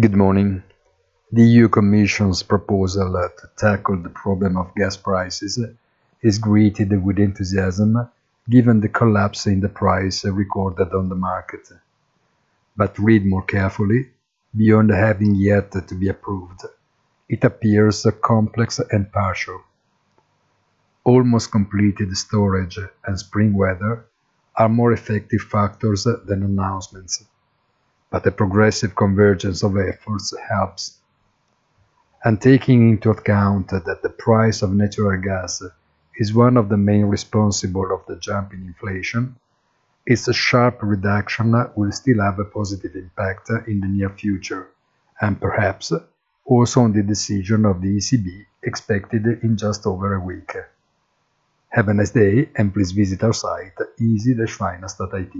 Good morning. The EU Commission's proposal to tackle the problem of gas prices is greeted with enthusiasm given the collapse in the price recorded on the market. But read more carefully, beyond having yet to be approved, it appears complex and partial. Almost completed storage and spring weather are more effective factors than announcements, but a progressive convergence of efforts helps. And taking into account that the price of natural gas is one of the main responsible of the jump in inflation, its sharp reduction will still have a positive impact in the near future, and perhaps also on the decision of the ECB expected in just over a week. Have a nice day and please visit our site easy-finance.it.